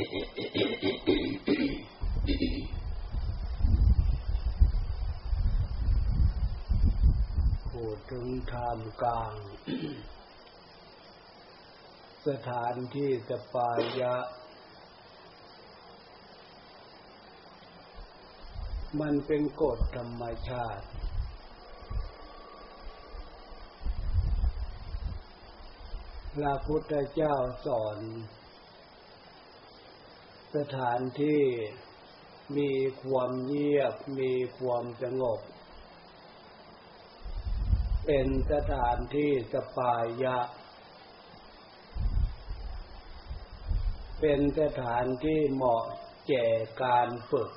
พูดถึงทามกลาง สถานที่สปายะ มันเป็นกฎธรรมชาติพระพุทธเจ้าสอน สถานที่มีความเงียบมีความสงบ เป็นสถานที่สปายะ เป็นสถานที่เหมาะแก่การฝึก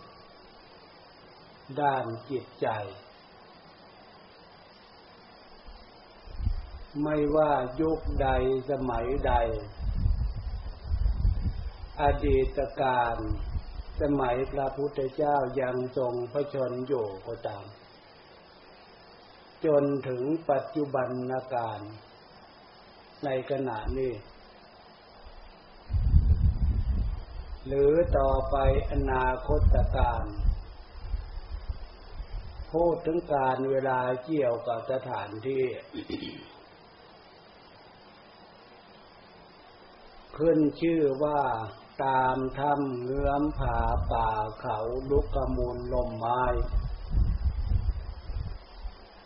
ด้านจิตใจ ไม่ว่ายุคใดสมัยใด อดีตการสมัยพระพุทธเจ้ายังทรงพระชนอยู่ก็ตาม จนถึงปัจจุบันนาการในขณะนี้ หรือต่อไปอนาคตการพูดถึงการเวลาเกี่ยวกับสถานที่ ขึ้นชื่อว่า ตามธรรมเงื้อมผาป่าเขาลุกกมูลลมไม้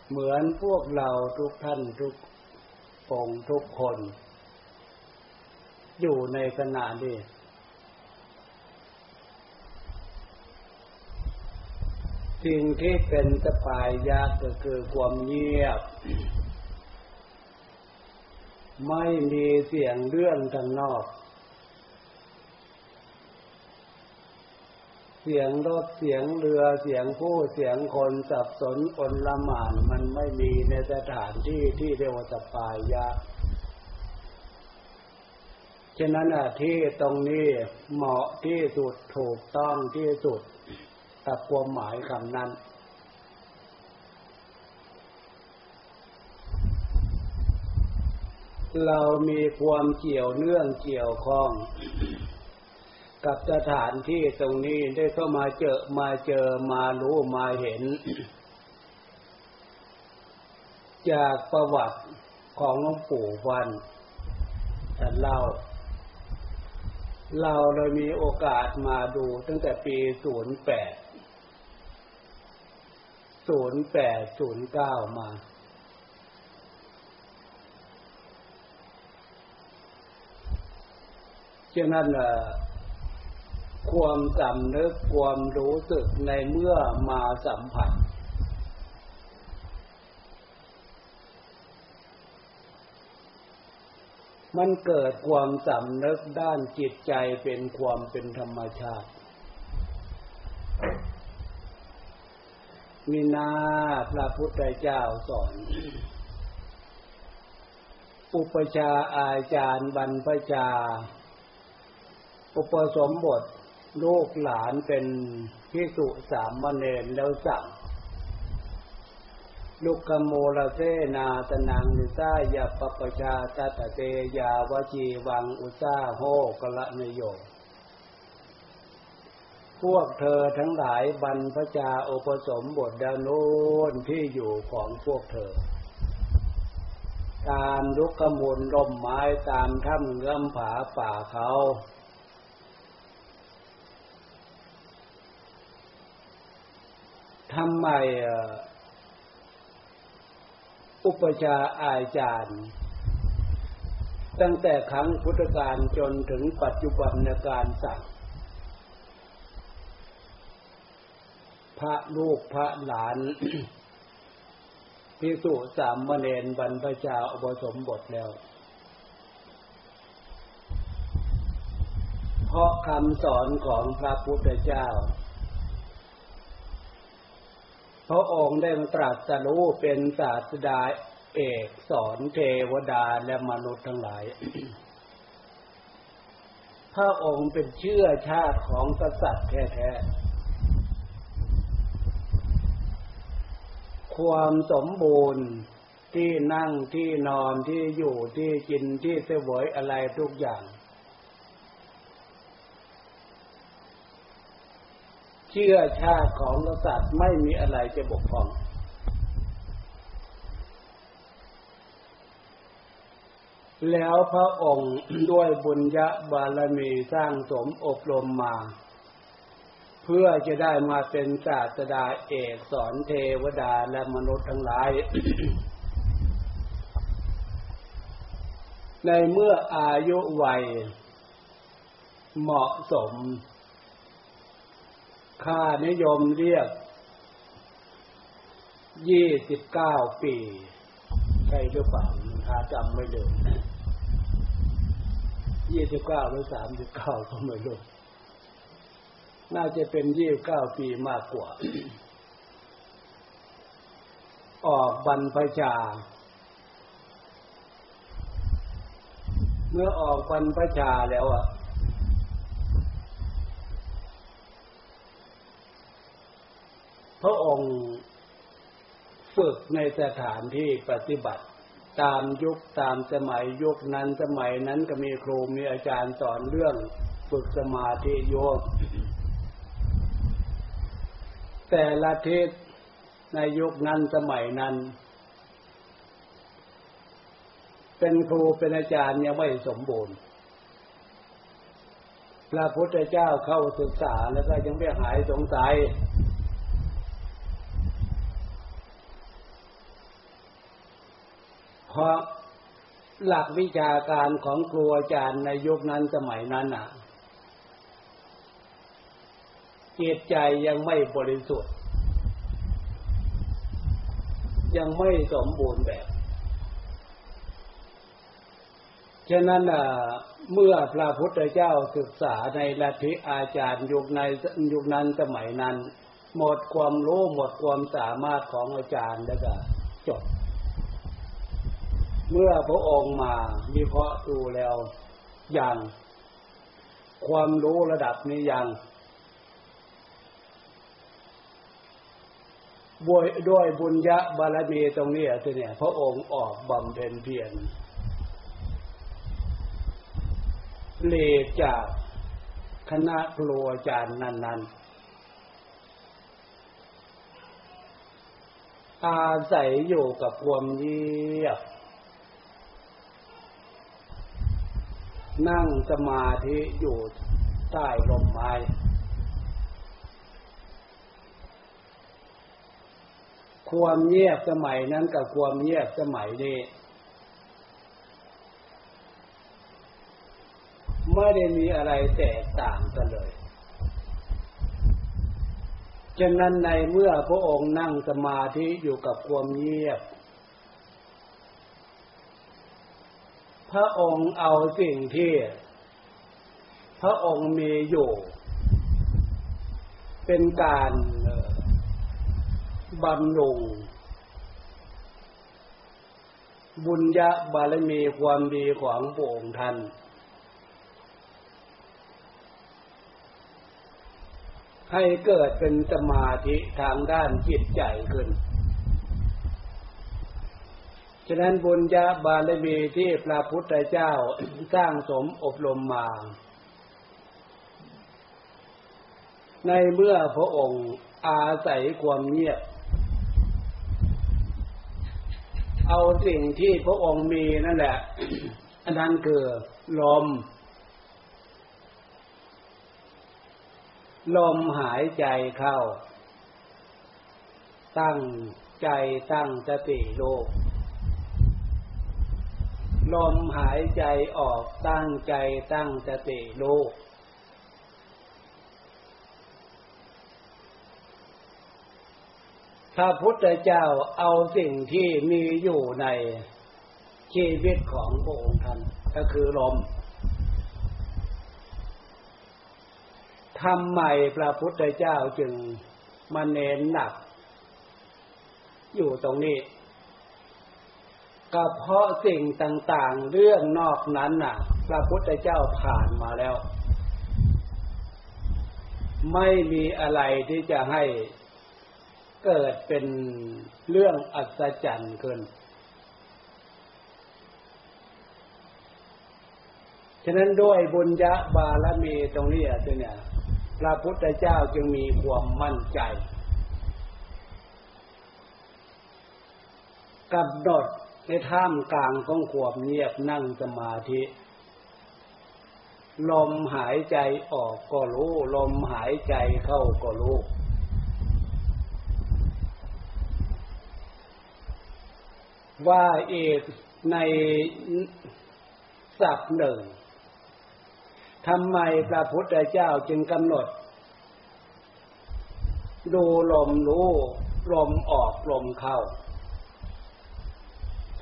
เหมือนพวกเราทุกท่านทุกองทุกคน อยู่ในขณะนี้สิ่งที่เป็นสปายยากก็คือความเงียบ ไม่มีเสียงเรื่องทางนอก สียงรถเสียงเรือเสียงผู้เสียงคนสับสนอนละหมานมันไม่มีในสถานที่ที่เรียกว่าสปายะฉะนั้นที่ตรงนี้เหมาะที่สุดถูกต้องที่สุดกับความหมายคำนั้น เรามีความเกี่ยวเนื่องเกี่ยวข้อง กับสถานที่ตรงนี้ได้เข้ามาเจอมาเจอมารู้มาเห็น จากประวัติของหลวงปู่วันท่านเล่า เราเลยมีโอกาสมาดูตั้งแต่ปีศูนย์แปดศูนย์แปดศูนย์เก้ามา ฉะนั้น ความสำนึกความรู้สึกในเมื่อมาสัมผัส มันเกิดความสำนึกด้านจิตใจเป็นความเป็นธรรมชาติมีนาพระพุทธเจ้าสอน อุปชาอาจารย์บรรพชา อุปสมบท ลูกหลานเป็นพิสุสามมเณรแล้วสั่งลุกขโมลเสนาตนังนิสายาปปชาตตเตยาวจีวังอุซาโหกละนโย พวกเธอทั้งหลายบรรพชาอุปสมบทดานูนที่อยู่ของพวกเธอ ตามลุกขมูลร่มไม้ตามถ้ำเงื่อมผาป่าเขา ทำไมอุปชาอาจารย์ ตั้งแต่ครั้งพุทธกาลจนถึงปัจจุบันในการสั่งพระลูกพระหลานพิสุสามมเณรบรรพชาอุปสมบทแล้ว เพราะคำสอนของพระพุทธเจ้า พระองค์ได้ตรัสรู้เป็นศาสดาเอกสอนเทวดาและมนุษย์ทั้งหลาย พระองค์เป็นเชื่อชาติของกษัตริย์แท้ๆ ความสมบูรณ์ที่นั่งที่นอนที่อยู่ที่กินที่เสวยอะไรทุกอย่าง ชื่อชาติของกษัตริย์ไม่มีอะไรจะบกพร่องแล้วพระองค์ด้วยบุญญาบารมีสร้างสมอบรมมา เพื่อจะได้มาเป็นศาสดาเอกสอนเทวดาและมนุษย์ทั้งหลาย ในเมื่ออายุวัยเหมาะสม ค่านิยมเรียกยี่สิบเก้าปี ใช่หรือเปล่าถ้าจำไม่ลืมยี่สิบเก้าหรือสามสิบเก้าก็ไม่รู้น่าจะเป็นยี่สิบเก้าปีมากกว่า ออกบรรพชา เมื่อออกบรรพชาแล้วอะ พระองค์ฝึกในสถานที่ปฏิบัติ ตามยุคตามสมัยยุคนั้นสมัยนั้นก็มีครูมีอาจารย์สอนเรื่องฝึกสมาธิโยกแต่ละทิศในยุคนั้นสมัยนั้น เป็นครูเป็นอาจารย์ยังไม่สมบูรณ์พระพุทธเจ้าเข้าศึกษาแล้วก็ยังไม่หายสงสัย พราะหลักวิชาการของครูอาจารย์ในยุคนั้นสมัยนั้นอะจิตใจยังไม่บริสุทธิ์ ยังไม่สมบูรณ์แบบ ฉะนั้นเมื่อพระพุทธเจ้าศึกษาในลัทธิอาจารย์ยุคในยุคนั้นสมัยนั้น หมดความรู้หมดความสามารถของอาจารย์แล้วก็จบ เมื่อพระองค์มามีเคราะห์ดูแล้วอย่าง ความรู้ระดับนี้ยังบวยด้วยบุญญะบารมีตรงนี้ทีเนี่ย พระองค์ออกบำเพ็ญเพียรเลจากคณะครูอาจารย์นั้น ๆ อาศัยอยู่กับความเงียบ นั่งสมาธิอยู่ใต้ลมไม้ความเงียบสมัยนั้นกับความเงียบสมัยนี้ไม่ได้มีอะไรแตกต่างกันเลย ฉะนั้นในเมื่อพระองค์นั่งสมาธิอยู่กับความเงียบ พระองค์เอาสิ่งที่ พระองค์มีอยู่ เป็นการบำรุงบุญญาบารมีความดีของพระองค์ท่านให้เกิดเป็นสมาธิทางด้านจิตใจขึ้น ฉะนั้นบุญญาบารมีที่พระพุทธเจ้าสร้างสมอบรมมา ในเมื่อพระองค์อาศัยความเงียบ เอาสิ่งที่พระองค์มีนั่นแหละ อันนั้นคือลม ลมหายใจเข้า ตั้งใจตั้งสติโลก ลมหายใจออกตั้งใจตั้งสติรู้พระพุทธเจ้าเอาสิ่งที่มีอยู่ในชีวิตของพระองค์ท่านก็คือลมทำไมพระพุทธเจ้าจึงมาเน้นหนัก อยู่ตรงนี้ ก็เพราะสิ่งต่างๆ เรื่องนอกนั้นน่ะ พระพุทธเจ้าผ่านมาแล้ว ไม่มีอะไรที่จะให้เกิดเป็นเรื่องอัศจรรย์ขึ้น ฉะนั้นด้วยบุญญาบารมีตรงนี้อะเนี่ย พระพุทธเจ้าจึงมีความมั่นใจกำหนด ในท่ามกลางของความเงียบนั่งสมาธิ ลมหายใจออกก็รู้ ลมหายใจเข้าก็รู้ว่าเอกในสับหนึ่งทำไมพระพุทธเจ้าจึงกำหนด ดูลมรู้ ลมออกลมเข้า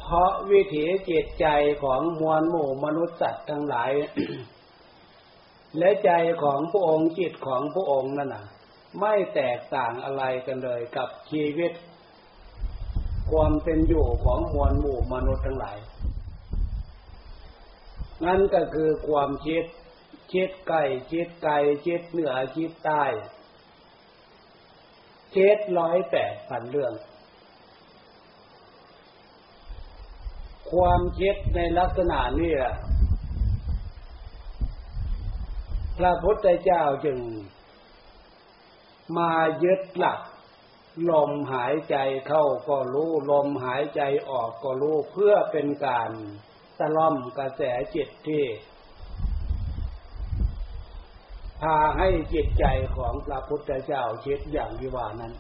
เพราะวิถีจิตใจของมวลหมู่มนุษย์สัตว์ทั้งหลาย และใจของพระองค์จิตของพระองค์นั่นน่ะ ไม่แตกต่างอะไรกันเลยกับชีวิต ความเป็นอยู่ของมวลหมู่มนุษย์ทั้งหลาย นั่นก็คือความคิดคิดไก่คิดไก่คิดเหนือคิดใต้คิดร้อยแปดพันเรื่อง ความคิดในลักษณะนี้พระพุทธเจ้าจึง มายึดหลัก ลมหายใจเข้าก็รู้ลมหายใจออกก็รู้เพื่อเป็นการตะล่อมกระแสจิตที่ พาให้จิตใจของพระพุทธเจ้าคิดอย่างที่ว่านั้น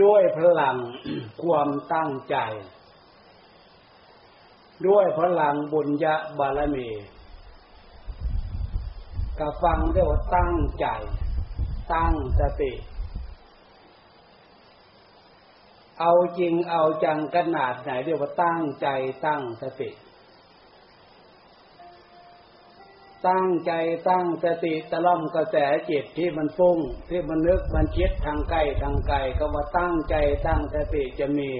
ด้วยพลังความตั้งใจ ด้วยพลังบุญญาบารมีกบฟังเรียกว่าตั้งใจ ตั้งสติ เอาจริงเอาจังขนาดไหนเรียกว่าตั้งใจตั้งสติ ตั้งใจตั้งสติตะล่อมกระแสจิตที่มันฟุ้งที่มันนึกมันคิดทางใกล้ทางไกลก็ว่าตั้งใจตั้งสติจะมี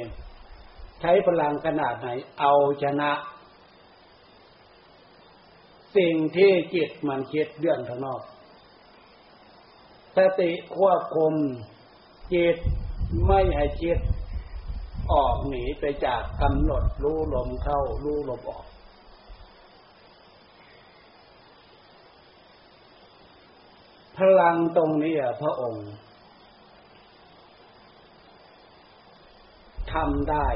ใช้พลังขนาดไหน เอาชนะ สิ่งที่จิตมันคิดเรื่องข้างนอก สติควบคุมจิตไม่ให้คิดออกหนีไปจากกำหนดรู้ลมเข้ารู้ลมออก ลังตรงนี้พระองค์ทำได้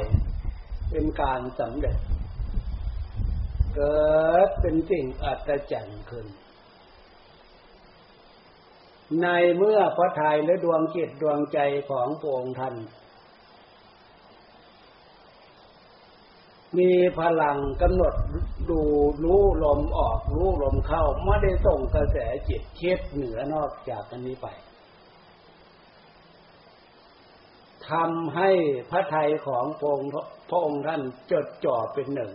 เป็นการสำเร็จ เกิดเป็นสิ่งอัศจรรย์ขึ้น ในเมื่อพระทัยและดวงจิตดวงใจของพระองค์ท่าน มีพลังกำหนดดูรู้ลมออกรู้ลมเข้าไม่ได้ส่งกระแสจิตเช็ดเหนือนอกจากอันนี้ไปทำให้พระไทยของพระองค์พระองค์ท่านจดจ่อเป็นหนึ่ง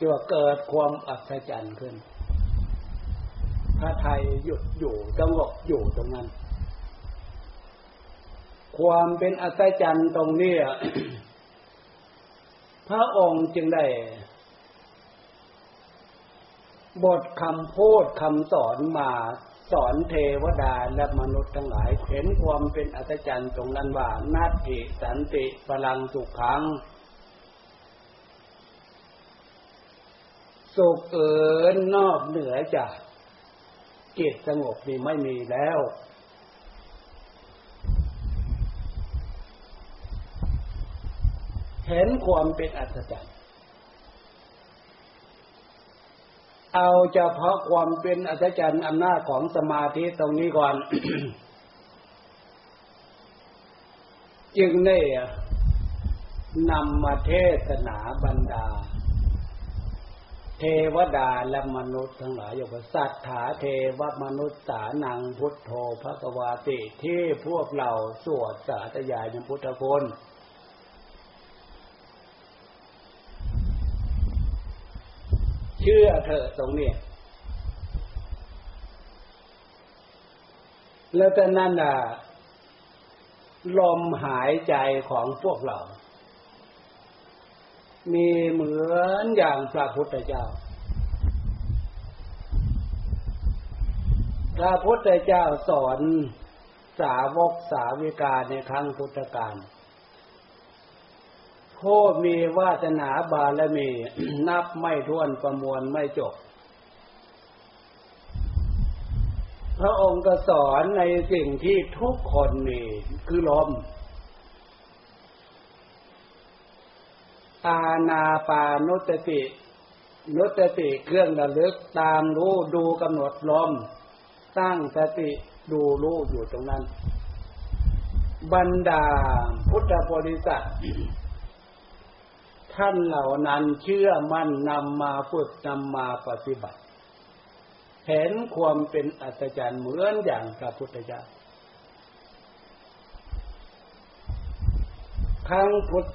จะเกิดความอัศจรรย์ขึ้น พระไทยหยุดอยู่สงบอยู่ตรงนั้น ความเป็นอัศจรรย์ตรงนี้ พระองค์จึงได้ บทคำพูดคำสอนมาสอนเทวดาและมนุษย์ทั้งหลาย เห็นความเป็นอัศจรรย์ตรงนั้นว่านาทิสันติพลังสุขขังสุขเอินนอกเหนือจากจิตสงบนี่ไม่มีแล้ว เห็นความเป็นอัศจรรย์เอาเฉพาะความเป็นอัศจรรย์อำนาจของสมาธิตรงนี้ก่อน จึงได้นำมาเทศนาบรรดา เทวดาและมนุษย์ทั้งหลายอย่สัตถาเทวมนุษย์สานังพุทโธพระกวาติที่พวกเราสวดสาธยายยพุทธคุณ เชื่อเถอะตรงนี้แล้วแต่นั้นอะ ลมหายใจของพวกเรา มีเหมือนอย่างพระพุทธเจ้า พระพุทธเจ้าสอนสาวกสาวิกาในครั้งพุทธกาล ผู้มีวาสนาบารมี นับไม่ถ้วนประมวลไม่จบ พระองค์ก็สอนในสิ่งที่ทุกคนมีคือลม อาณาปานุสติ นุสติเครื่องระลึกตามรู้ดูกำหนดลม ตั้งสติดูรู้อยู่ตรงนั้น บรรดาพุทธบริษัท ท่านเหล่านั้นเชื่อมั่นนำมาฝึกนำมาปฏิบัติ เห็นความเป็นอัศจรรย์เหมือนอย่างพระพุทธเจ้าทั้งพุทธ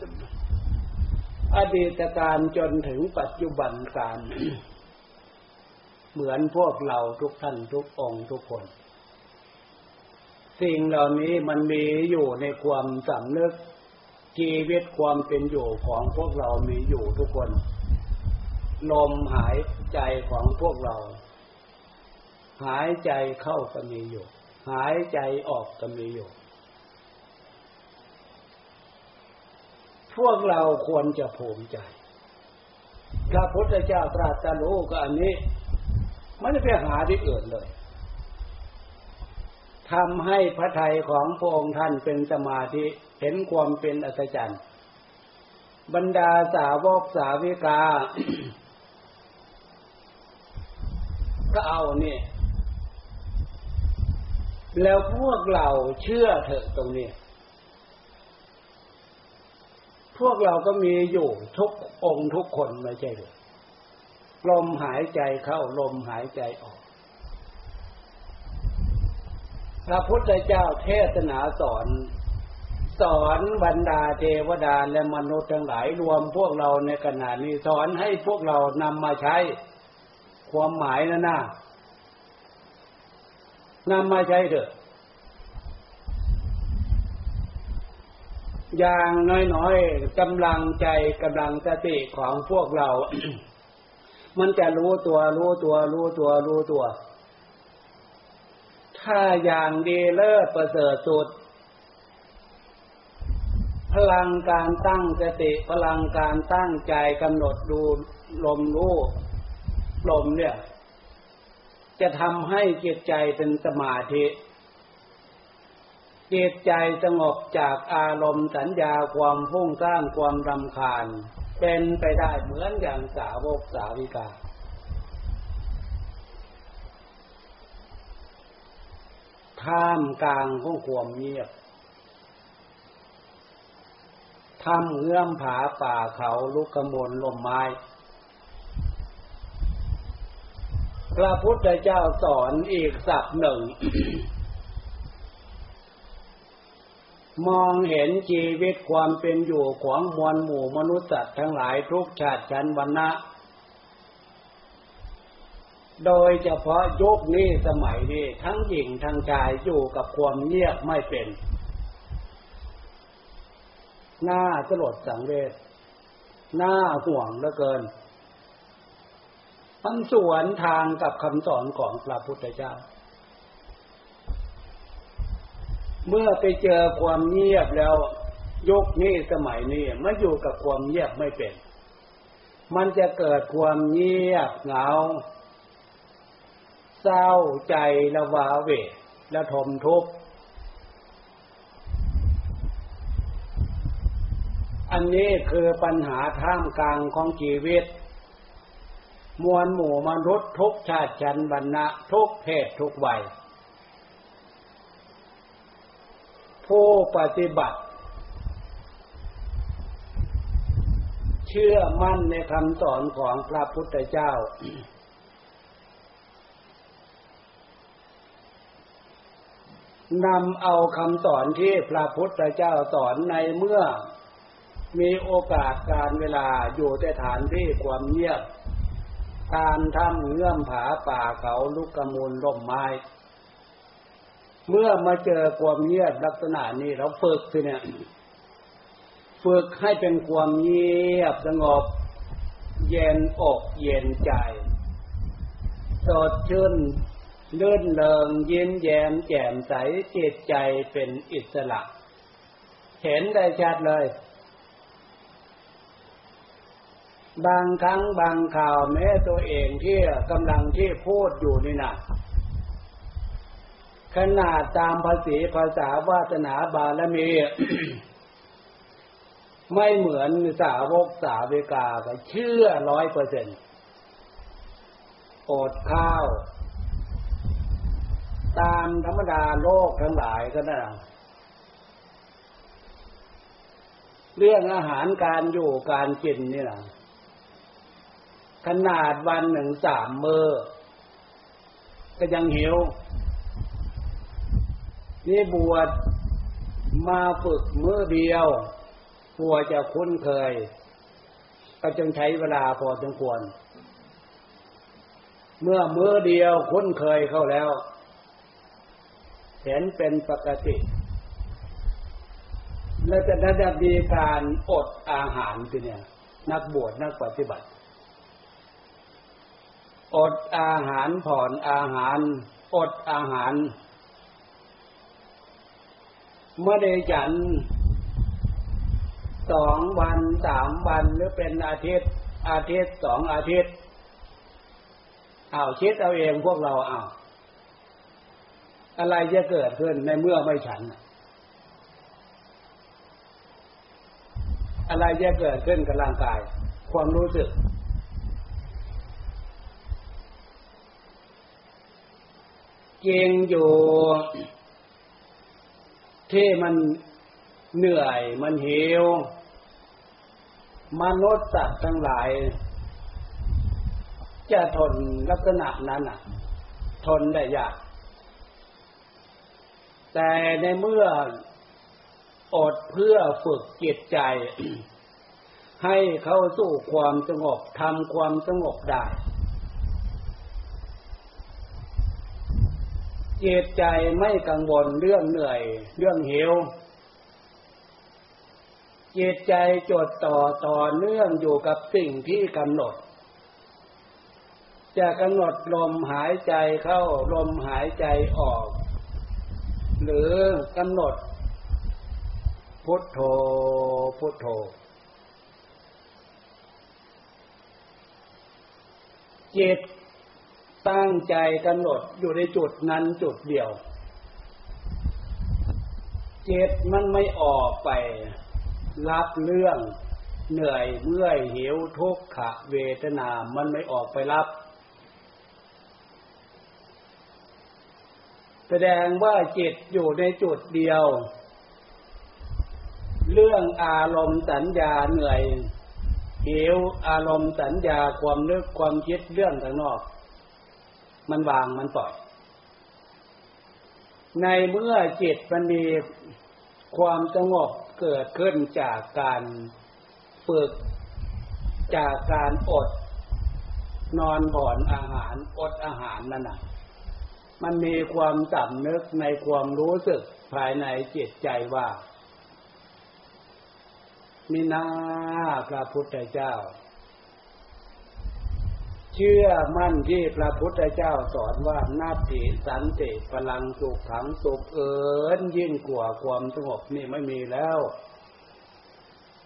อดีตการจนถึงปัจจุบันการ เหมือนพวกเราทุกท่านทุกองค์ทุกคน สิ่งเหล่านี้มันมีอยู่ในความสำนึก ชีวิตความเป็นอยู่ของพวกเรามีอยู่ทุกคน ลมหายใจของพวกเรา หายใจเข้าก็มีอยู่ หายใจออกก็มีอยู่ พวกเราควรจะภูมิใจพระพุทธเจ้าตรัสรู้ก็อันนี้ ไม่ได้ไปหาที่อื่นเลย ทำให้พระทัยของพระองค์ท่านเป็นสมาธิเห็นความเป็นอัศจรรย์บรรดาสาวกสาวิกา ก็เอาเนี่ยแล้วพวกเราเชื่อเถอะตรงนี้ พวกเราก็มีอยู่ทุกองค์ทุกคนไม่ใช่หรือลมหายใจเข้าลมหายใจออก พระพุทธเจ้าเทศนาสอน สอนบรรดาเทวดาและมนุษย์ทั้งหลายรวมพวกเราในขณะนี้สอนให้พวกเรานำมาใช้ความหมายนะนะนำมาใช้เถอะ อย่างน้อยๆกำลังใจกำลังสติของพวกเรา มันจะรู้ตัวรู้ตัวรู้ตัวรู้ตัว ถ้าอย่างดีเลิศประเสริฐสุด พลังการตั้งสติพลังการตั้งใจกำหนดดูลมรู้ลมเนี่ย จะทำให้จิตใจเป็นสมาธิจิตใจสงบจากอารมณ์สัญญาความพุ่งสร้างความรำคาญ เป็นไปได้เหมือนอย่างสาวกสาวิกา ท่ามกลางของความเงียบทำเงื่อมผาป่าเขาลุกกมลลมไม้ พระพุทธเจ้าสอนอีกสับหนึ่ง มองเห็นชีวิตความเป็นอยู่ของมวลหมู่มนุษย์สัตว์ทั้งหลายทุกชาติชั้นวรรณะ โดยเฉพาะยุคนี้สมัยนี้ทั้งหญิงทั้งชายอยู่กับความเงียบไม่เป็น หน้าสลดสังเวชหน้าห่วงเหลือเกินมันสวนทางกับคำสอนของพระพุทธเจ้า เมื่อไปเจอความเงียบแล้วยุคนี้สมัยนี้มาอยู่กับความเงียบไม่เป็น มันจะเกิดความเงียบเหงา เศร้าใจละวาเวละทมทุกข์อันนี้คือปัญหาท่ามกลางของชีวิต มวลหมู่มนุษย์ทุกชาติชันบรรณะทุกเพศทุกวัย ผู้ปฏิบัติ เชื่อมั่นในคำสอนของพระพุทธเจ้า นำเอาคำสอนที่พระพุทธเจ้าสอนในเมื่อมีโอกาสการเวลาอยู่ในฐานที่ความเงียบ ตามถ้ำเงื่อมผาป่าเขาลุกกระมูลร่มไม้ เมื่อมาเจอความเงียบลักษณะนี้เราฝึกสิเนี่ยฝึกให้เป็นความเงียบสงบ เย็นอกเย็นใจสดชื่น ลื่นเลิงยิ้มแย้มแจ่มใสจิตใจเป็นอิสระ เห็นได้ชัดเลย บางครั้งบางข่าวแม้ตัวเองที่กำลังที่พูดอยู่นี่นะขนาดตามภาษีภาษาวาสนาบารมี ไม่เหมือนสาวกสาเวกาก็เชื่อร้อยเปอร์เซ็นต์อดข้าว ตามธรรมดาโลกทั้งหลายก็นั่นเรื่องอาหารการอยู่การกินนี่นะขนาดวันหนึ่งสามมือก็ยังหิว นี่บวชมาฝึกมือเดียวกลัวจะคุ้นเคย ก็จึงใช้เวลาพอสมควร เมื่อมือเดียวคุ้นเคยเข้าแล้ว เห็นเป็นปกติ และจะได้มีการอดอาหารทีเนี่ย นักบวชนักปฏิบัติ อดอาหารผ่อนอาหาร อดอาหาร เมื่อได้จันสองวันสามวันหรือเป็นอาทิตย์อาทิตย์สองอาทิตย์เอาคิดเอาเองพวกเราเอา อะไรจะเกิดขึ้นในเมื่อไม่ฉัน อะไรจะเกิดขึ้นกับร่างกาย ความรู้สึกเกงอยู่ที่มันเหนื่อยมันหิวมนุษย์สัตว์ทั้งหลาย จะทนลักษณะนั้นอะ ทนได้ยาก แต่ในเมื่ออดเพื่อฝึกจิตใจ ให้เข้าสู่ความสงบทำความสงบได้จิตใจไม่กังวลเรื่องเหนื่อย เรื่องหิวจิตใจจดต่อต่อเนื่องอยู่กับสิ่งที่กำหนด จะกำหนดลมหายใจเข้าลมหายใจออก หรือกำหนด พุทโธพุทโธ จิตตั้งใจกำหนดอยู่ในจุดนั้นจุดเดียว จิตมันไม่ออกไป รับเรื่องเหนื่อยเมื่อยหิวทุกขะเวทนา มันไม่ออกไปรับ แสดงว่าจิตอยู่ในจุดเดียว เรื่องอารมณ์สัญญาเหนื่อยหิวอารมณ์สัญญาความนึกความคิดเรื่องข้างนอก มันวางมันปล่อย ในเมื่อจิตมันมีความสงบเกิดขึ้นจากการฝึกจากการอด นอนบ่อนอาหารอดอาหารนั่นน่ะ มันมีความสำนึกในความรู้สึกภายในจิตใจว่ามินาพระพุทธเจ้า เชื่อมั่นที่พระพุทธเจ้าสอนว่านาติสันติพลังสุขขังสุขเอิญยิ่งกว่าความสงบนี่ไม่มีแล้ว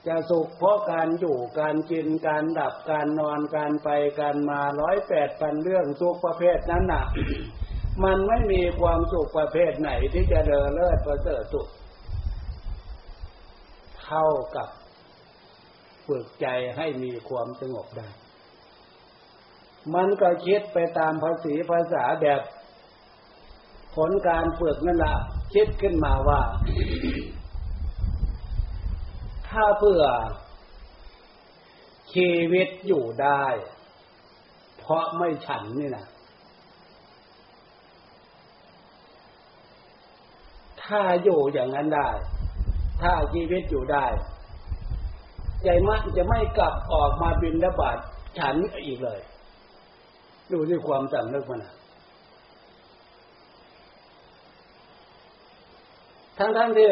จะสุขเพราะการอยู่การกินการดับการนอนการไปการมาร้อยแปดพันเรื่องสุขประเภทนั้นน่ะ มันไม่มีความสุขประเภทไหนที่จะเดินเลิศประเสริฐสุขเท่ากับฝึกใจให้มีความสงบได้ มันก็คิดไปตามภาษีภาษาแบบ ผลการฝึกนั่นแหละคิดขึ้นมาว่า ถ้าเพื่อ ชีวิตอยู่ได้ เพราะไม่ฉันนี่นะ ถ้าอยู่อย่างนั้นได้ ถ้าชีวิตอยู่ได้ใจมันจะไม่กลับออกมาบินระบาดฉันอีกเลย ดูที่ความสำนึกมันทั้งทั้งที่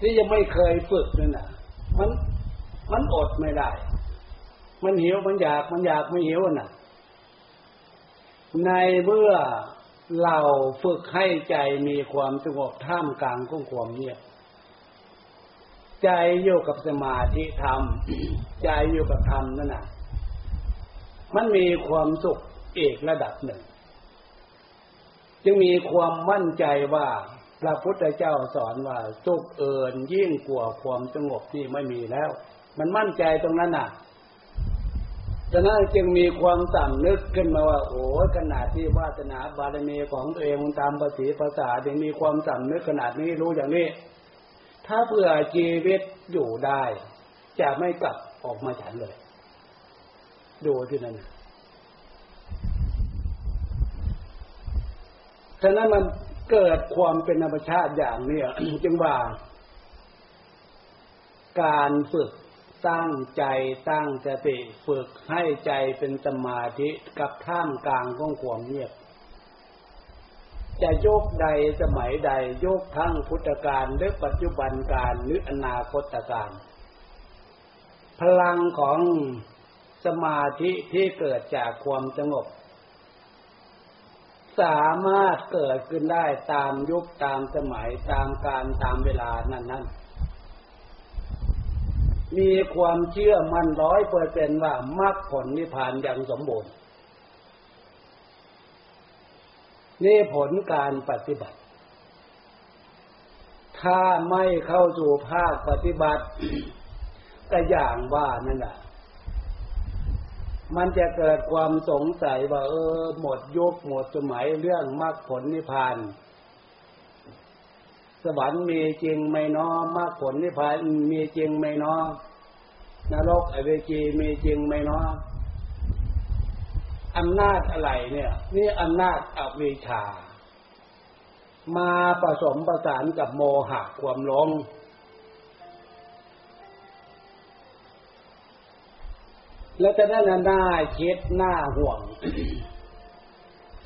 ที่ยังไม่เคยฝึกนั่นน่ะ มันมันอดไม่ได้ มันหิวมันอยากมันอยากไม่หิวน่ะ ในเมื่อ เราฝึกให้ใจมีความสงบท่ามกลางของความเงียบ ใจอยู่กับสมาธิธรรม ใจอยู่กับธรรมนั่นน่ะ มันมีความสุขเอกระดับหนึ่ง จึงมีความมั่นใจว่าพระพุทธเจ้าสอนว่าสุขเอิญยิ่งกว่าความสงบที่ไม่มีแล้ว มันมั่นใจตรงนั้นน่ะ ฉะนั้นจึงมีความสั่งนึกขึ้นมาว่า โอ้ขนาดที่วาสนาบารมีของตัวเองตามภาษีภาษายังมีความสั่งนึกขนาดนี้รู้อย่างนี้ ถ้าเพื่อชีวิตอยู่ได้ จะไม่กลับออกมาฉันเลย ดูที่นั่นฉะนั้นมันเกิดความเป็นธรรมชาติอย่างนี้จึงว่า การฝึก ตั้งใจตั้งสติฝึกให้ใจเป็นสมาธิกับท่ามกลางของความเงียบ จะยกใดสมัยใดยกทั้งพุทธกาลหรือปัจจุบันการหรืออนาคตการพลังของสมาธิที่เกิดจากความสงบ สามารถเกิดขึ้นได้ตามยุคตามสมัยตามการตามเวลานั้นๆ มีความเชื่อมั่นร้อยเปอร์เซนว่ามรรคผลนิพพานอย่างสมบูรณ์ นี่ผลการปฏิบัติ ถ้าไม่เข้าสู่ภาคปฏิบัติก็อย่างว่านั่นแหละมันจะเกิดความสงสัยว่าเออหมดยุคหมดสมัยเรื่องมรรคผลนิพพาน สวรรค์มีจริงไม่น้อมรรคผลนิพพานมีจริงไม่น้อนรกอเวจีมีจริงไหมเนาะอำนาจอะไรเนี่ย นี่อำนาจอวิชชามาผสมประสานกับโมหะความหลงแล้วจะได้หน้าคิดหน้าห่วง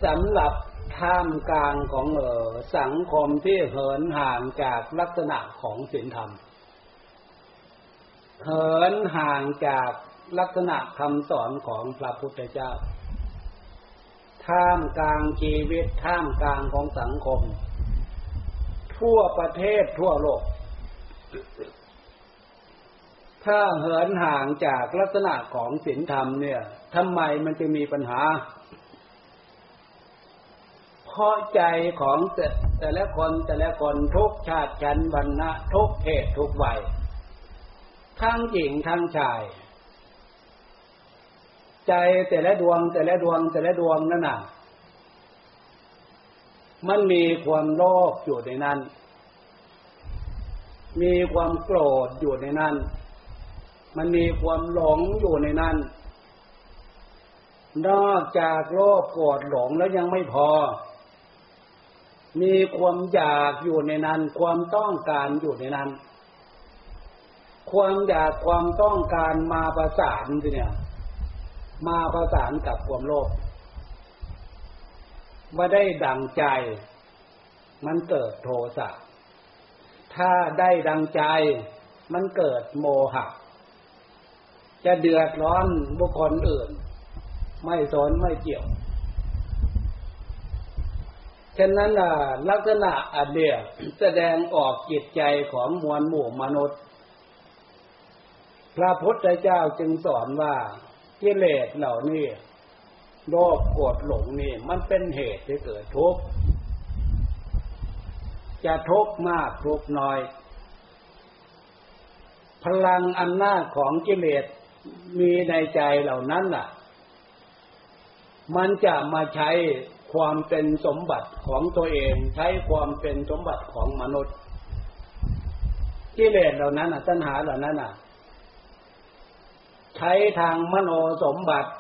สำหรับ ท่ามกลางของเออสังคมที่เหินห่างจากลักษณะของศีลธรรม เหินห่างจากลักษณะคำสอนของพระพุทธเจ้า ท่ามกลางชีวิตท่ามกลางของสังคม ทั่วประเทศทั่วโลก ถ้าเหินห่างจากลักษณะของศีลธรรมเนี่ยทำไมมันจะมีปัญหา เพราะใจของแต่ละคนแต่ละคนทุกชาติชั้นวรรณะทุกเพศทุกวัย ทั้งหญิงทั้งชาย ใจแต่ละดวงแต่ละดวงแต่ละดวงนั่นน่ะ มันมีความโลภอยู่ในนั้น มีความโกรธอยู่ในนั้น มันมีความหลงอยู่ในนั้นนอกจากโลภโกรธหลงแล้วยังไม่พอ มีความอยากอยู่ในนั้น ความต้องการอยู่ในนั้น ความอยากความต้องการมาประสานสิเนี่ย มาประสานกับความโลภว่าได้ดังใจ มันเกิดโทสะถ้าได้ดังใจ มันเกิดโมหะ จะเดือดร้อนบุคคลอื่น ไม่สนไม่เกี่ยว ฉะนั้นลักษณะอันเดียแสดงออกจิตใจของมวลหมู่มนุษย์ พระพุทธเจ้าจึงสอนว่ากิเลสเหล่านี้โลภโกรธหลงนี่ มันเป็นเหตุที่เกิดทุกข์จะทุกข์มากทุกข์น้อย พลังอำนาจของกิเลสมีในใจเหล่านั้นล่ะ มันจะมาใช้ ความเป็นสมบัติของตัวเองใช้ความเป็นสมบัติของมนุษย์กิเลสเหล่านั้นอะตัณหาเหล่านั้นอะ ใช้ทางมโนสมบัติ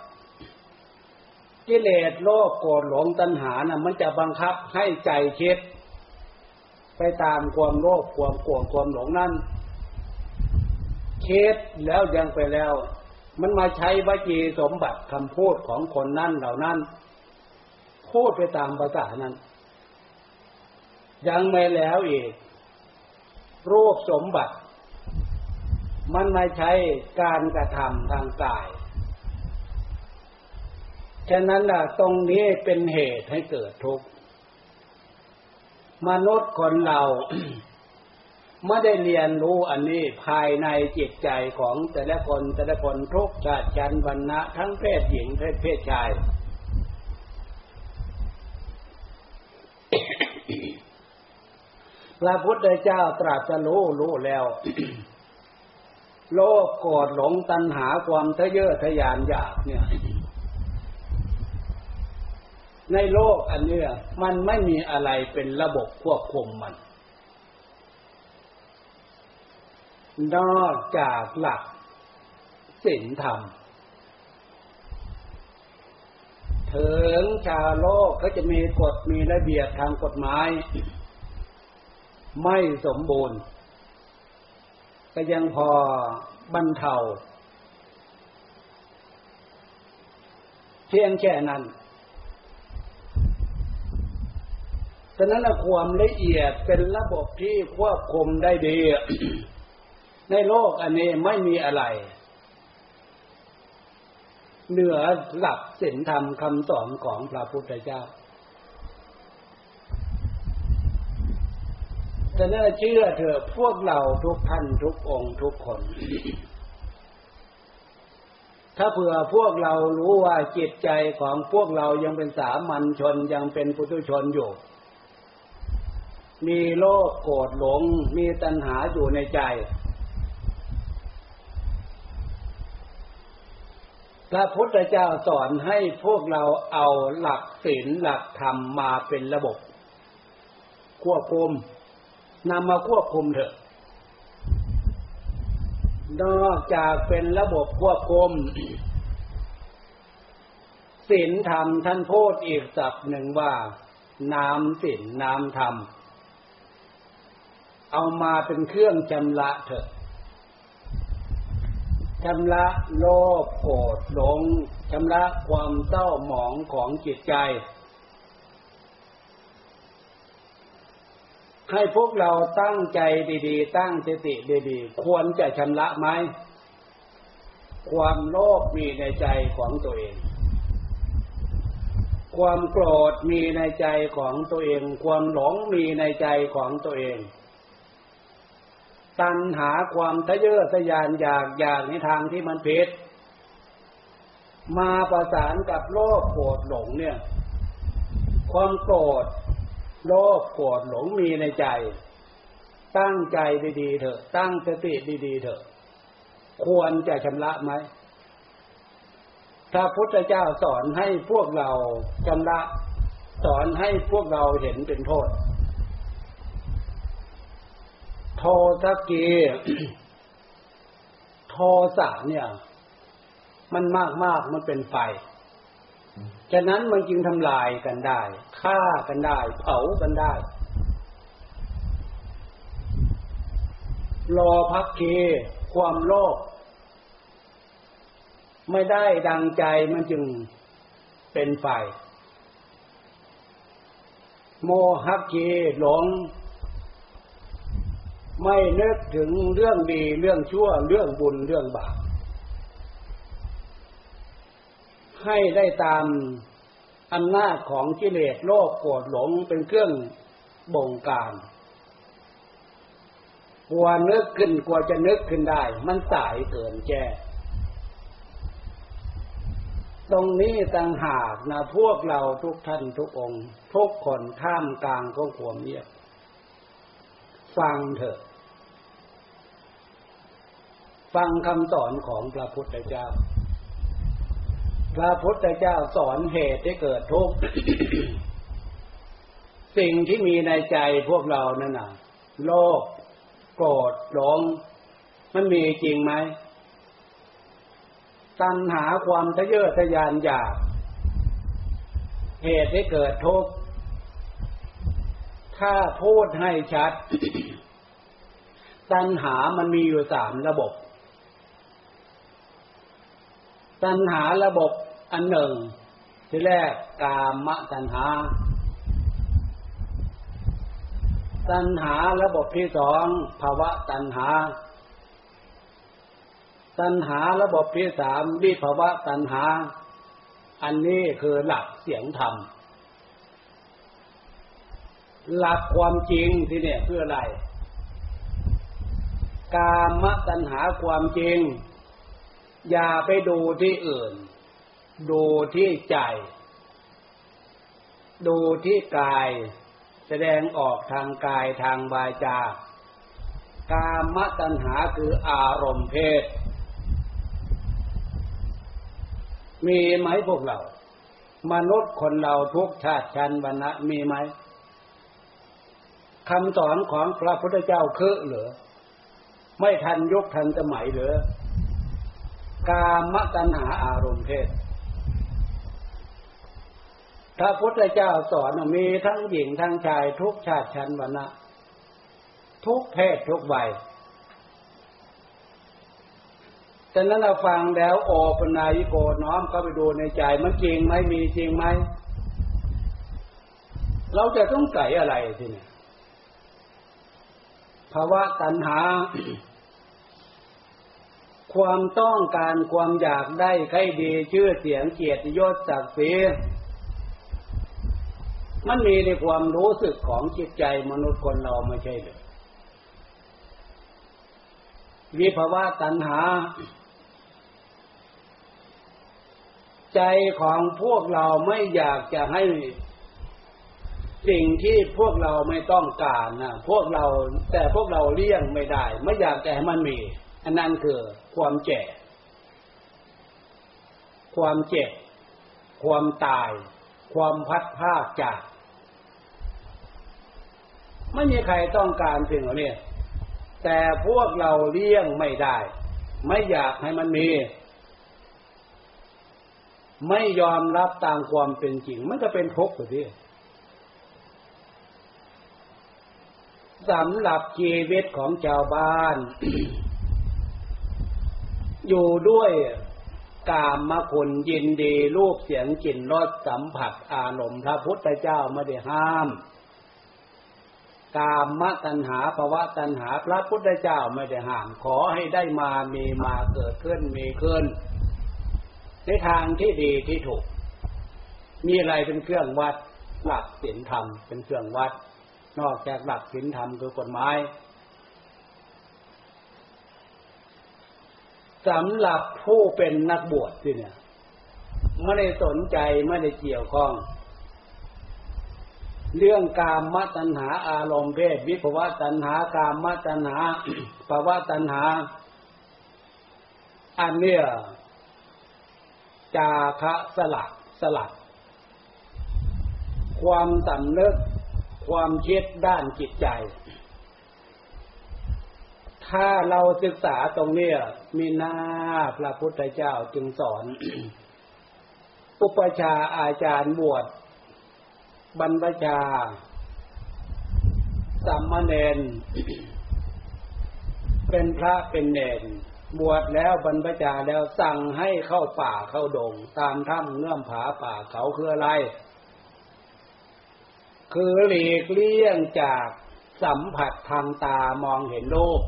กิเลสโลภโกรธหลงตัณหานะ่ะ มันจะบังคับให้ใจคิด ไปตามความโลภความโกรธความหลงนั้นคิดแล้วยังไปแล้ว มันมาใช้วจีสมบัติคำพูดของคนนั้นเหล่านั้น พูดไปตามภาษานั้น ยังไม่แล้วอีก รูปสมบัติ มันไม่ใช้การกระทำทางกาย ฉะนั้นล่ะตรงนี้เป็นเหตุให้เกิดทุกข์ มนุษย์คนเราไม่ได้เรียนรู้อันนี้ภายในจิตใจของแต่ละคนแต่ละคนทุกชาติชั้นวรรณะทั้งเพศหญิงเพศเพศชาย พระพุทธเจ้าตรัสรู้รู้แล้ว โลกโกรธหลงตัณหาความทะเยอทะยานอยากเนี่ย ในโลกอันเนี้ยมันไม่มีอะไรเป็นระบบควบคุมมัน นอกจากหลักศีลธรรมถึงชาวโลกก็จะมีกฎมีระเบียบทางกฎหมาย ไม่สมบูรณ์ ก็ยังพอบรรเทาเพียงแค่นั้นฉะนั้นความละเอียดเป็นระบบที่ควบคุมได้ดี ในโลกอันนี้ไม่มีอะไร เหนือหลักศีลธรรมคำสอนของพระพุทธเจ้า แต่น่เชื่อเถอะพวกเราทุกท่านทุกองค์ทุกคน ถ้าเผื่อพวกเรารู้ว่าจิตใจของพวกเรายังเป็นสามัญชนยังเป็นปุถุชนอยู่ มีโลภโกรธหลง มีตัณหาอยู่ในใจพระพุทธเจ้าสอนให้พวกเราเอาหลักศีลหลักธรรมมาเป็นระบบ ควบคุม นำมาควบคุมเถอะ นอกจากเป็นระบบควบคุมศีลธรรมท่านพูดอีกศัพท์หนึ่งว่าน้ำศีลน้ำธรรม เอามาเป็นเครื่องชำระเถอะชำระโลภโกรธหลงชำระความเศร้าหมองของจิตใจ ให้พวกเราตั้งใจดีๆ ตั้งสติดีๆ ควรจะชำระไหม ความโลภมีในใจของตัวเอง ความโกรธมีในใจของตัวเอง ความหลงมีในใจของตัวเอง ตัณหาความทะเยอทะยานอยากอยากในทางที่มันผิด มาประสานกับโลภโกรธหลงเนี่ย ความโกรธ โลภโกรธหลงมีในใจ ตั้งใจดีๆเถอะ ตั้งสติดีๆเถอะ ควรจะชำระไหมถ้าพุทธเจ้าสอนให้พวกเราชำระ สอนให้พวกเราเห็นเป็นโทษ โทสะกีโทสะเนี่ย มันมากมากมันเป็นไฟ ฉะนั้นมันจึงทำลายกันได้ฆ่ากันได้ เผากันได้ รอพักเค ความโลภไม่ได้ดังใจมันจึงเป็นไฟโมหักเคหลง ไม่นึกถึงเรื่องดีเรื่องชั่วเรื่องบุญเรื่องบาป ให้ได้ตามอำนาจของกิเลสโลกโกรธหลงเป็นเครื่องบงการกลัวนึกขึ้นกลัวจะนึกขึ้นได้ มันสายเกินแก่ตรงนี้ต่างหากนะพวกเราทุกท่านทุกองค์ทุกคนท่ามกลางของความเงียบ ฟังเถอะ ฟังคำสอนของพระพุทธเจ้า พระพุทธเจ้าสอนเหตุที่เกิดทุกข์ สิ่งที่มีในใจพวกเรานั่นน่ะ โลภโกรธหลงมันมีจริงไหม ตัณหาความทะเยอทะยานอยาก เหตุที่เกิดทุกข์ ถ้าพูดให้ชัด ตัณหามันมีอยู่สามระบบตัณหาระบบ อันหนึ่ง ที่แรกกามตัณหา ตัณหาระบบที่สองภาวะตัณหา ตัณหาระบบที่สามวิภาวะตัณหา อันนี้คือหลักเสียงธรรมหลักความจริงที่เนี่ยคืออะไร กามตัณหาความจริง อย่าไปดูที่อื่น ดูที่ใจ ดูที่กาย แสดงออกทางกายทางวาจา กามตัณหาคืออารมณ์เพศ มีไหมพวกเรา มนุษย์คนเราทุกชาติชันวรรณะมีไหมคำสอนของพระพุทธเจ้าคือเหรือ ไม่ทันยุคทันสมัยเหรือ กามตัณหาอารมณ์เพศ พระพุทธเจ้าสอนมีทั้งหญิงทั้งชายทุกชาติชั้นวรรณะทุกเพศทุกวัยแต่นั้นเราฟังแล้วโอปนายโกน้อมเข้าไปดูในใจมันจริงไหมมีจริงไหม เราจะต้องใส่อะไรทีนี้ภาวะตัณหา ความต้องการความอยากได้ใครดีชื่อเสียงเกียรติยศศักดิ์ศรี มันมีในความรู้สึกของจิตใจมนุษย์คนเราไม่ใช่หรือวิภาวะตัณหา ใจของพวกเราไม่อยากจะให้สิ่งที่พวกเราไม่ต้องการนะพวกเราแต่พวกเราเลี่ยงไม่ได้ ไม่อยากจะให้มันมี อันนั้นคือความแก่ความเจ็บ ความตาย ความพัดภาคจาก ไม่มีใครต้องการสิ่งเหล่านี้แต่พวกเราเลี่ยงไม่ได้ ไม่อยากให้มันมี ไม่ยอมรับตามความเป็นจริง มันก็เป็นทุกข์อยู่ที่สำหรับชีวิตของชาวบ้าน อยู่ด้วยกามมคุณยินดีรูปเสียงกลิ่นรสสัมผัสอารมณ์พระพุทธเจ้าไม่ได้ห้าม กามตัณหาภาวะตัณหาพระพุทธเจ้าไม่ได้ห้าม ขอให้ได้มามีมาเกิดขึ้นมีขึ้น ในทางที่ดีที่ถูก มีอะไรเป็นเครื่องวัด หลักศีลธรรมเป็นเครื่องวัด นอกจากหลักศีลธรรมคือกฎหมายสำหรับผู้เป็นนักบวชที่เนี่ย ไม่ได้สนใจไม่ได้เกี่ยวข้อง เรื่องกามมตัณหาอารมณ์เพศวิภวะตัณหากามมตัณหาภาวะตัณหา อันเนี้ยจาคะสลักสลัด ความสำนึกความคิดด้านจิตใจ ถ้าเราศึกษาตรงนี้มีหน้าพระพุทธเจ้าจึงสอน อุปชาอาจารย์บวช บรรพชาสัมเนนเป็นพระเป็นเนนบวชแล้วบรรพชาแล้วสั่งให้เข้าป่าเข้าดง ตามถ้ำเงื่อมผาป่าเขาคืออะไร คือหลีกเลี่ยงจากสัมผัสทางตามองเห็นโลก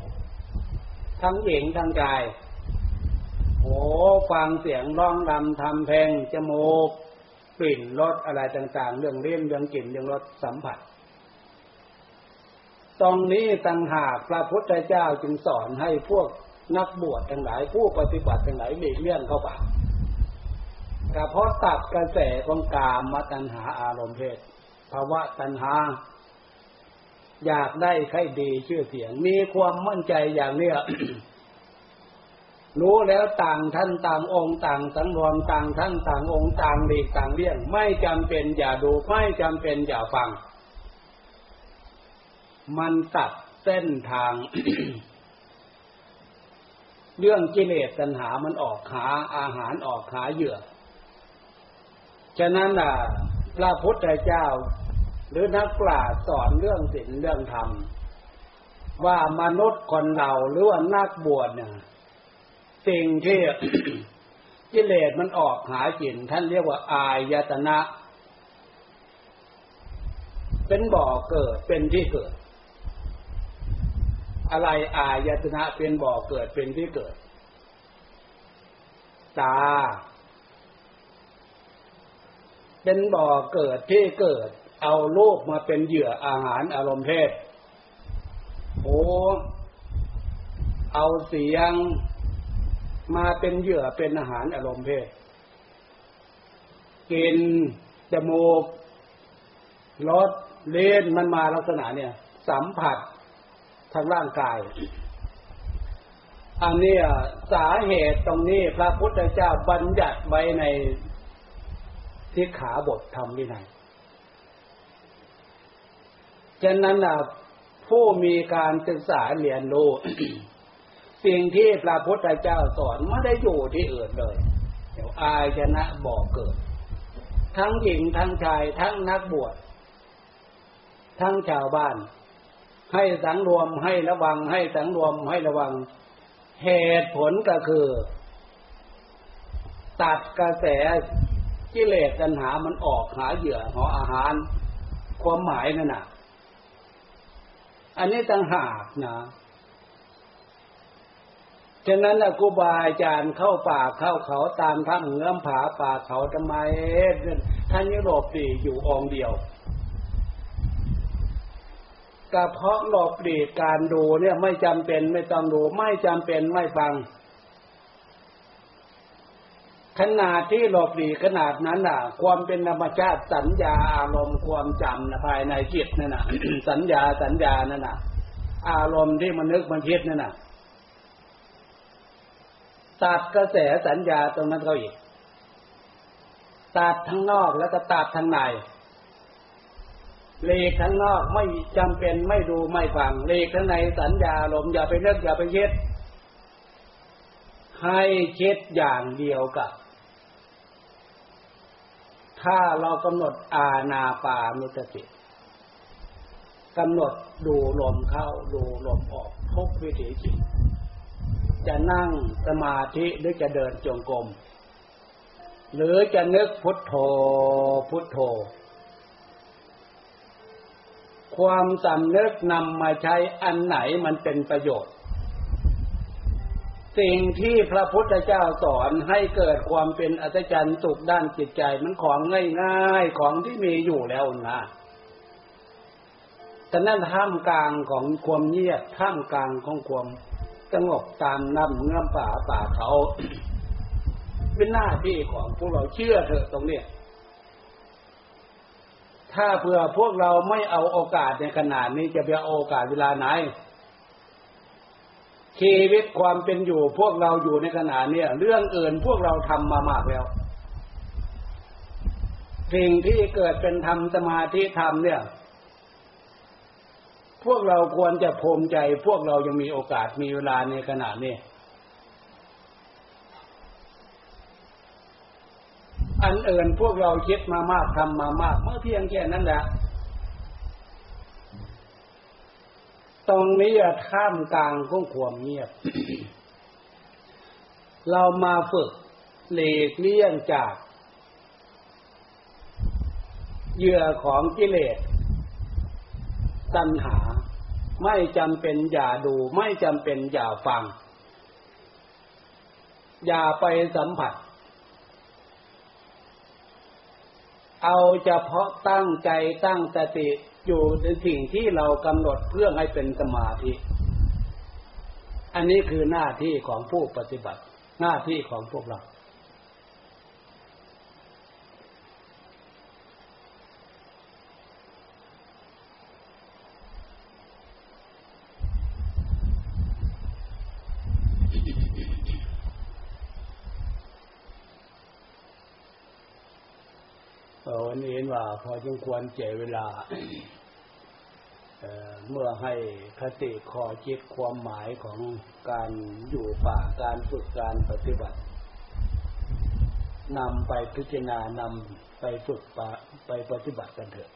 ทั้งหญิงทั้งชายโอ้ฟังเสียงร้องรำทำเพลงจมูก กลิ่นรสอะไรต่าง ๆ เรื่องเลี้ยงเรื่องกลิ่นเรื่องรสสัมผัส ตรงนี้ต่างหากพระพุทธเจ้าจึงสอนให้พวกนักบวชทั้งหลายผู้ปฏิบัติทั้งหลายหลีกเลี่ยงเข้าไปแต่เพราะตัดกระแสของกามมาตัญหาอารมณ์เพศภาวะตัญหา อยากได้ใครดีชื่อเสียง มีความมั่นใจอย่างเนี้ย รู้แล้วต่างท่านต่างองค์ต่างสังรวมต่างท่านต่างองค์ต่างหลีกต่างเลี่ยง ไม่จำเป็นอย่าดูไม่จำเป็นอย่าฟัง มันตัดเส้นทาง เรื่องกิเลสตัณหามันออกหาอาหารออกหาเหยื่อ ฉะนั้นอะพระพุทธเจ้า หรือนักปราชญ์สอนเรื่องศีลเรื่องธรรมว่ามนุษย์คนเราหรือว่านักบวชเนี่ย สิ่งที่กิเลสมันออกหาจินท่านเรียกว่า อายตนะ เป็นบ่อเกิดเป็นที่เกิด อะไรอายตนะเป็นบ่อเกิดเป็นที่เกิด ตา เป็นบ่อเกิดที่เกิด เอาลูกมาเป็นเหยื่ออาหารอารมณ์เพศโอ้เอาเสียง มาเป็นเหยื่อเป็นอาหารอารมณ์เพศกินจมูกรสเล่นมันมาลักษณะเนี่ย สัมผัสทางร่างกาย อันนี้สาเหตุตรงนี้พระพุทธเจ้าบัญญัติไว้ในที่ขาบทธรรมวินัยฉะนั้นผู้มีการศึกษาเรียนรู้ สิ่งที่พระพุทธเจ้าสอนไม่ได้อยู่ที่อื่นเลย เดี๋ยวอายชนะบอกเกิด ทั้งหญิงทั้งชายทั้งนักบวช ทั้งชาวบ้าน ให้สังรวมให้ระวังให้สังรวมให้ระวัง เหตุผลก็คือ ตัดกระแสกิเลสตัณหามันออกหาเหยื่อหาอาหาร ความหมายนั่นน่ะ อันนี้ต่างหากนะ ฉะนั้นครูบาอาจารย์เข้าป่าเข้าเขาตามถ้ำเงื้อมผาป่าเขาทำไมท่านยุโรปปีอยู่องเดียวก็เพราะหลบหลีกการดูเนี่ยไม่จำเป็นไม่ต้องดู ไม่จำเป็นไม่ฟัง ขนาดที่หลบหลีกขนาดนั้นน่ะ ความเป็นธรรมชาติสัญญาอารมณ์ความจำนะภายในจิตนั่นน่ะ สัญญาสัญญานั่นน่ะ อารมณ์ที่มันนึกมันคิดนั่นน่ะ ตัดกระแสสัญญาตรงนั้นเขาอีกตัดทั้งนอกแล้วก็ตัดทั้งในเลกทั้งนอกไม่จำเป็นไม่ดูไม่ฟังเลกทั้งในสัญญาลมอย่าไปเลิกอย่าไปเย็ดให้เช็ดอย่างเดียวกับ ถ้าเรากำหนดอาณาปานุสติกำหนดดูลมเข้าดูลมออกทุกวิถีจิต จะนั่งสมาธิหรือจะเดินจงกรมหรือจะนึกพุทโธพุทโธ ความสำนึกนำมาใช้อันไหนมันเป็นประโยชน์ สิ่งที่พระพุทธเจ้าสอนให้เกิดความเป็นอัศจรรย์สุขด้านจิตใจมันของง่ายๆของที่มีอยู่แล้วนะแต่นั่นท่ามกลางของความเงียบท่ามกลางของความ สงบตามน้ำเงื่อมป่าป่าเขา เป็นหน้าที่ของพวกเราเชื่อเถอะตรงนี้ถ้าเผื่อพวกเราไม่เอาโอกาสในขนาดนี้จะไปเอาโอกาสเวลาไหนชีวิตความเป็นอยู่พวกเราอยู่ในขณะนี้เรื่องอื่นพวกเราทำมามากแล้ว สิ่งที่เกิดเป็นธรรมสมาธิธรรมเนี่ย พวกเราควรจะภูมิใจ พวกเรายังมีโอกาสมีเวลาในขณะนี้อันเอื่นพวกเราคิดมามากทำมามาก เมื่อเพียงแค่นั้นแหละ ตรงนี้ท่ามกลางของความเงียบ เรามาฝึกหลีกเลี่ยงจากเหยื่อของกิเลสตัณหา ไม่จำเป็นอย่าดูไม่จำเป็นอย่าฟัง อย่าไปสัมผัส เอาเฉพาะตั้งใจตั้งสติอยู่ในสิ่งที่เรากำหนดเพื่อให้เป็นสมาธิ อันนี้คือหน้าที่ของผู้ปฏิบัติ หน้าที่ของพวกเราวันนี้เห็นว่า พอจึงควรเจเวลาเมื่อให้คติขอจิตความหมายของการอยู่ป่าการฝึกการปฏิบัตินำไปพิจารณานำไปฝึกปไปปฏิบัติกันเถอะ